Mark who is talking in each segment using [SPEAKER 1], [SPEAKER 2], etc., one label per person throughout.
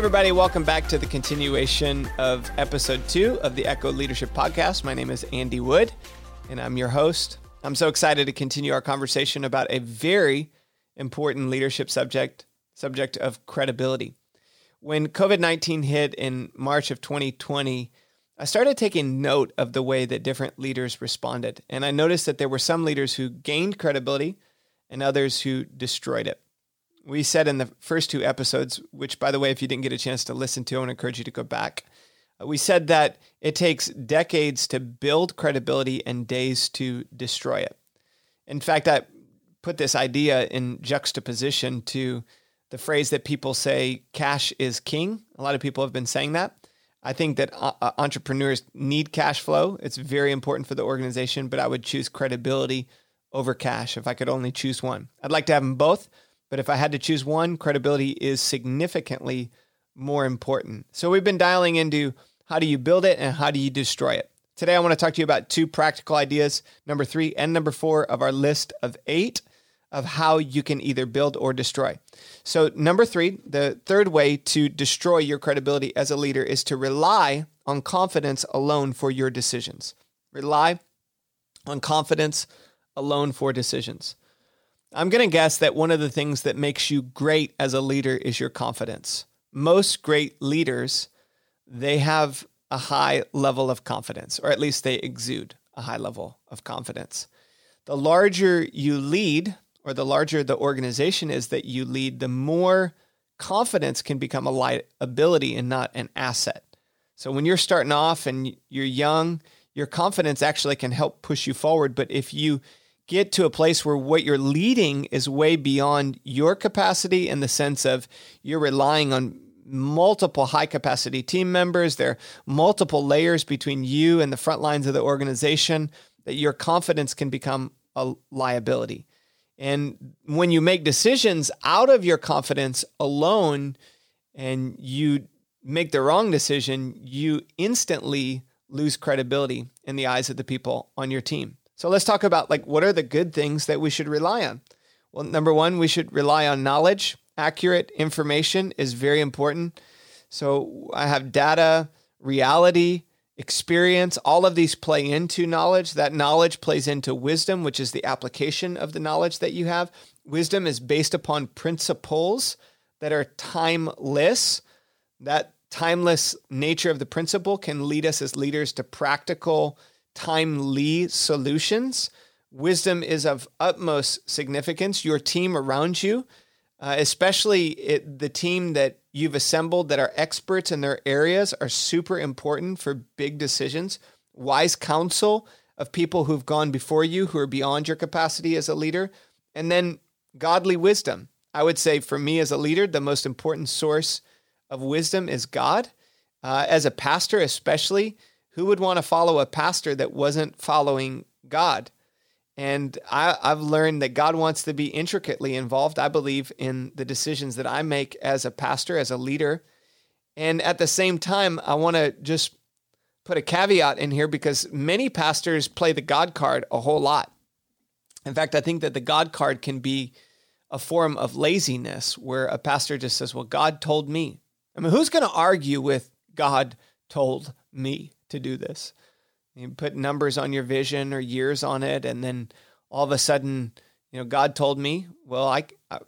[SPEAKER 1] everybody, welcome back to the continuation of episode two of the Echo Leadership Podcast. My name is Andy Wood, and I'm your host. I'm so excited to continue our conversation about a very important leadership subject, subject of credibility. When COVID 19 hit in March of 2020, I started taking note of the way that different leaders responded. And I noticed that there were some leaders who gained credibility and others who destroyed it we said in the first two episodes, which, by the way, if you didn't get a chance to listen to, I want to encourage you to go back. Uh, we said that it takes decades to build credibility and days to destroy it. In fact, I put this idea in juxtaposition to the phrase that people say, cash is king. A lot of people have been saying that. I think that uh, uh entrepreneurs need cash flow. It's very important for the organization, but I would choose credibility over cash if I could only choose one. I'd like to have them both but if I had to choose one, credibility is significantly more important. So we've been dialing into how do you build it and how do you destroy it. Today, I want to talk to you about two practical ideas, number three and number four of our list of eight of how you can either build or destroy. So, number three, the third way to destroy your credibility as a leader is to rely on confidence alone for your decisions. Rely on confidence alone for decisions. I'm going to guess that one of the things that makes you great as a leader is your confidence. Most great leaders, they have a high level of confidence, or at least they exude a high level of confidence. The larger you lead, or the larger the organization is that you lead, the more confidence can become a liability and not an asset. So when you're starting off and you're young, your confidence actually can help push you forward. But if you get to a place where what you're leading is way beyond your capacity in the sense of you're relying on multiple high capacity team members. There are multiple layers between you and the front lines of the organization that your confidence can become a liability. And when you make decisions out of your confidence alone and you make the wrong decision, you instantly lose credibility in the eyes of the people on your team. So let's talk about like what are the good things that we should rely on? Well, number 1, we should rely on knowledge. Accurate information is very important. So I have data, reality, experience, all of these play into knowledge. That knowledge plays into wisdom, which is the application of the knowledge that you have. Wisdom is based upon principles that are timeless. That timeless nature of the principle can lead us as leaders to practical timely solutions. Wisdom is of utmost significance. Your team around you, uh, especially it, the team that you've assembled that are experts in their areas, are super important for big decisions. Wise counsel of people who've gone before you, who are beyond your capacity as a leader. And then godly wisdom. I would say for me as a leader, the most important source of wisdom is God. Uh, as a pastor, especially, who would want to follow a pastor that wasn't following God? And I, have learned that God wants to be intricately involved, I believe, in the decisions that I make as a pastor, as a leader. And at the same time, I want to just put a caveat in here because many pastors play the God card a whole lot. In fact, I think that the God card can be a form of laziness where a pastor just says, Well, God told me. I mean, who's going to argue with God told me? To do this. You put numbers on your vision or years on it, and then all of a sudden, you know, God told me, well, I, I,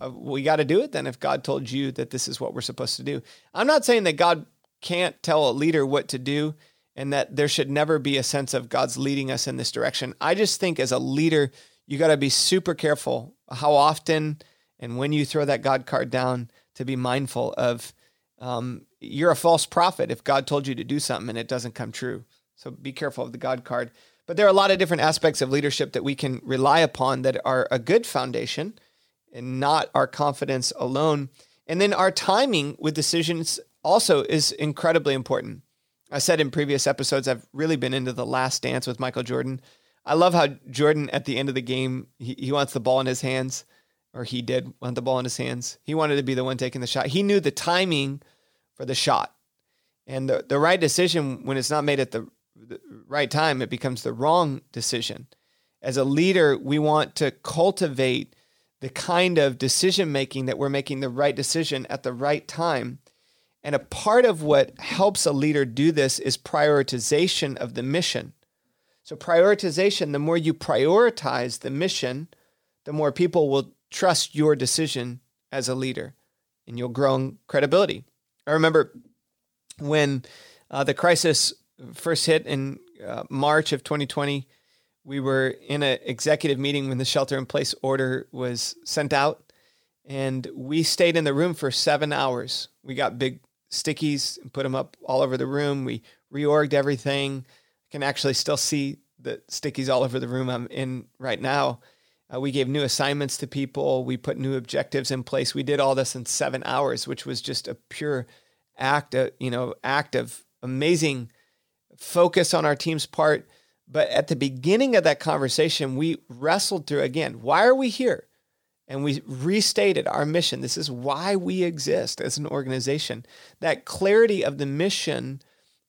[SPEAKER 1] I we got to do it then if God told you that this is what we're supposed to do. I'm not saying that God can't tell a leader what to do and that there should never be a sense of God's leading us in this direction. I just think as a leader, you got to be super careful how often and when you throw that God card down to be mindful of um, you're a false prophet if God told you to do something and it doesn't come true. So be careful of the God card. But there are a lot of different aspects of leadership that we can rely upon that are a good foundation and not our confidence alone. And then our timing with decisions also is incredibly important. I said in previous episodes, I've really been into the last dance with Michael Jordan. I love how Jordan, at the end of the game, he, he wants the ball in his hands, or he did want the ball in his hands. He wanted to be the one taking the shot. He knew the timing for the shot. And the, the right decision, when it's not made at the, the right time, it becomes the wrong decision. As a leader, we want to cultivate the kind of decision making that we're making the right decision at the right time. And a part of what helps a leader do this is prioritization of the mission. So, prioritization, the more you prioritize the mission, the more people will trust your decision as a leader and you'll grow in credibility. I remember when uh, the crisis first hit in uh, March of 2020, we were in an executive meeting when the shelter in place order was sent out. And we stayed in the room for seven hours. We got big stickies and put them up all over the room. We reorged everything. I can actually still see the stickies all over the room I'm in right now. Uh, we gave new assignments to people. We put new objectives in place. We did all this in seven hours, which was just a pure act, of, you know, act of amazing focus on our team's part. But at the beginning of that conversation, we wrestled through again, why are we here? And we restated our mission. This is why we exist as an organization. That clarity of the mission.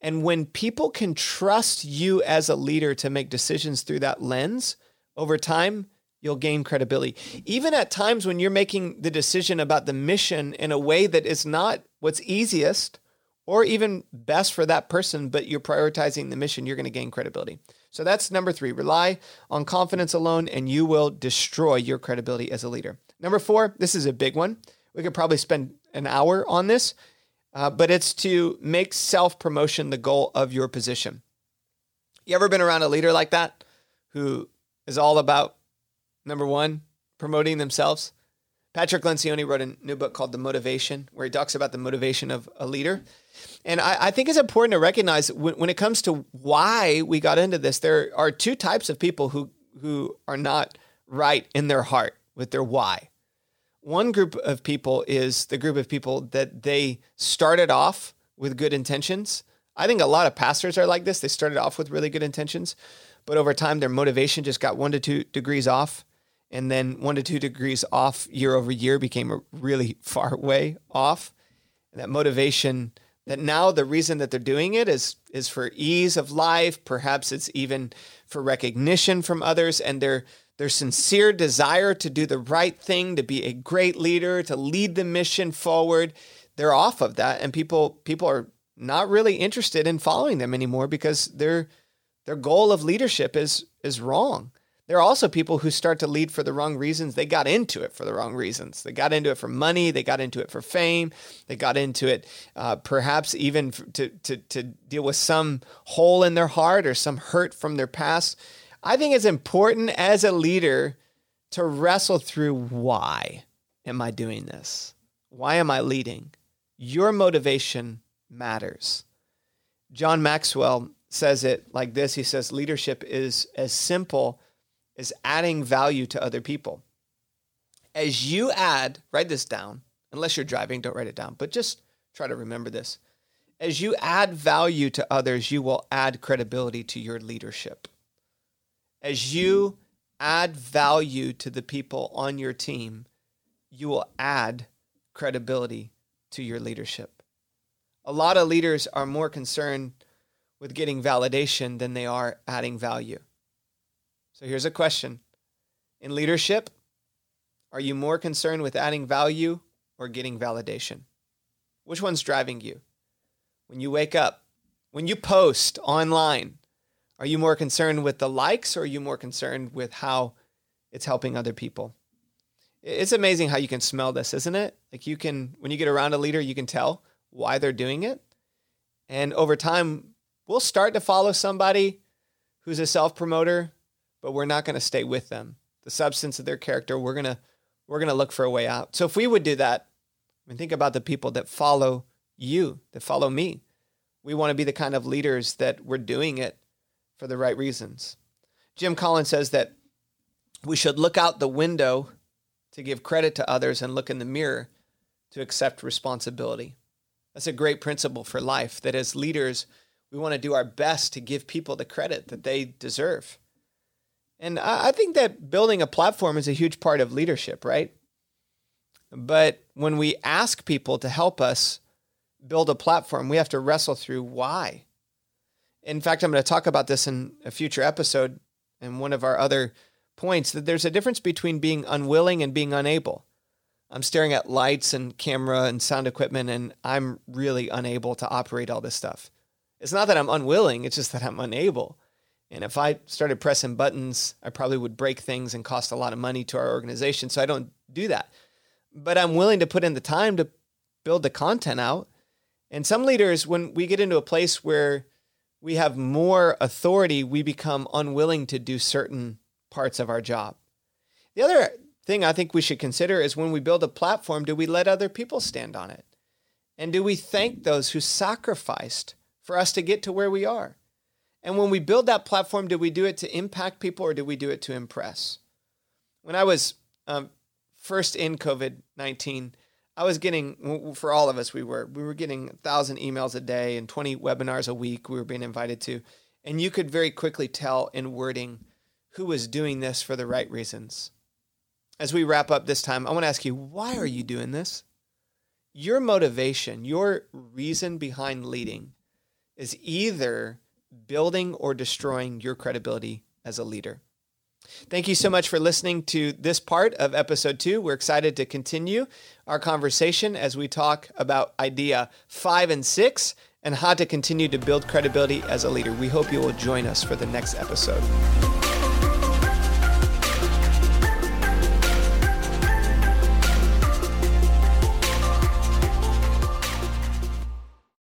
[SPEAKER 1] And when people can trust you as a leader to make decisions through that lens over time, you'll gain credibility. Even at times when you're making the decision about the mission in a way that is not what's easiest or even best for that person, but you're prioritizing the mission, you're going to gain credibility. So that's number three rely on confidence alone, and you will destroy your credibility as a leader. Number four, this is a big one. We could probably spend an hour on this, uh, but it's to make self promotion the goal of your position. You ever been around a leader like that who is all about, number one, promoting themselves? Patrick Lencioni wrote a new book called The Motivation, where he talks about the motivation of a leader. And I, I think it's important to recognize when, when, it comes to why we got into this, there are two types of people who, who are not right in their heart with their why. One group of people is the group of people that they started off with good intentions. I think a lot of pastors are like this. They started off with really good intentions, but over time, their motivation just got one to two degrees off and then one to two degrees off year over year became a really far way off. And that motivation that now the reason that they're doing it is is for ease of life, perhaps it's even for recognition from others and their their sincere desire to do the right thing, to be a great leader, to lead the mission forward, they're off of that and people people are not really interested in following them anymore because their their goal of leadership is is wrong. There are also people who start to lead for the wrong reasons. They got into it for the wrong reasons. They got into it for money. They got into it for fame. They got into it uh, perhaps even to, to, to deal with some hole in their heart or some hurt from their past. I think it's important as a leader to wrestle through why am I doing this? Why am I leading? Your motivation matters. John Maxwell says it like this He says, Leadership is as simple is adding value to other people. As you add, write this down. Unless you're driving, don't write it down, but just try to remember this. As you add value to others, you will add credibility to your leadership. As you add value to the people on your team, you will add credibility to your leadership. A lot of leaders are more concerned with getting validation than they are adding value. So here's a question In leadership, are you more concerned with adding value or getting validation? Which one's driving you? When you wake up, when you post online, are you more concerned with the likes or are you more concerned with how it's helping other people? It's amazing how you can smell this, isn't it? Like you can, when you get around a leader, you can tell why they're doing it. And over time, we'll start to follow somebody who's a self promoter but we're not going to stay with them. The substance of their character, we're going to we're going to look for a way out. So if we would do that, I mean think about the people that follow you, that follow me. We want to be the kind of leaders that we're doing it for the right reasons. Jim Collins says that we should look out the window to give credit to others and look in the mirror to accept responsibility. That's a great principle for life that as leaders, we want to do our best to give people the credit that they deserve. And I think that building a platform is a huge part of leadership, right? But when we ask people to help us build a platform, we have to wrestle through why. In fact, I'm going to talk about this in a future episode and one of our other points that there's a difference between being unwilling and being unable. I'm staring at lights and camera and sound equipment, and I'm really unable to operate all this stuff. It's not that I'm unwilling, it's just that I'm unable. And if I started pressing buttons, I probably would break things and cost a lot of money to our organization. So I don't do that. But I'm willing to put in the time to build the content out. And some leaders, when we get into a place where we have more authority, we become unwilling to do certain parts of our job. The other thing I think we should consider is when we build a platform, do we let other people stand on it? And do we thank those who sacrificed for us to get to where we are? And when we build that platform, did we do it to impact people or did we do it to impress? When I was um, first in COVID 19, I was getting, for all of us, we were, we were getting a thousand emails a day and 20 webinars a week we were being invited to. And you could very quickly tell in wording who was doing this for the right reasons as we wrap up this time, I want to ask you why are you doing this? Your motivation, your reason behind leading is either building or destroying your credibility as a leader. Thank you so much for listening to this part of episode two. We're excited to continue our conversation as we talk about idea five and six and how to continue to build credibility as a leader. We hope you will join us for the next episode.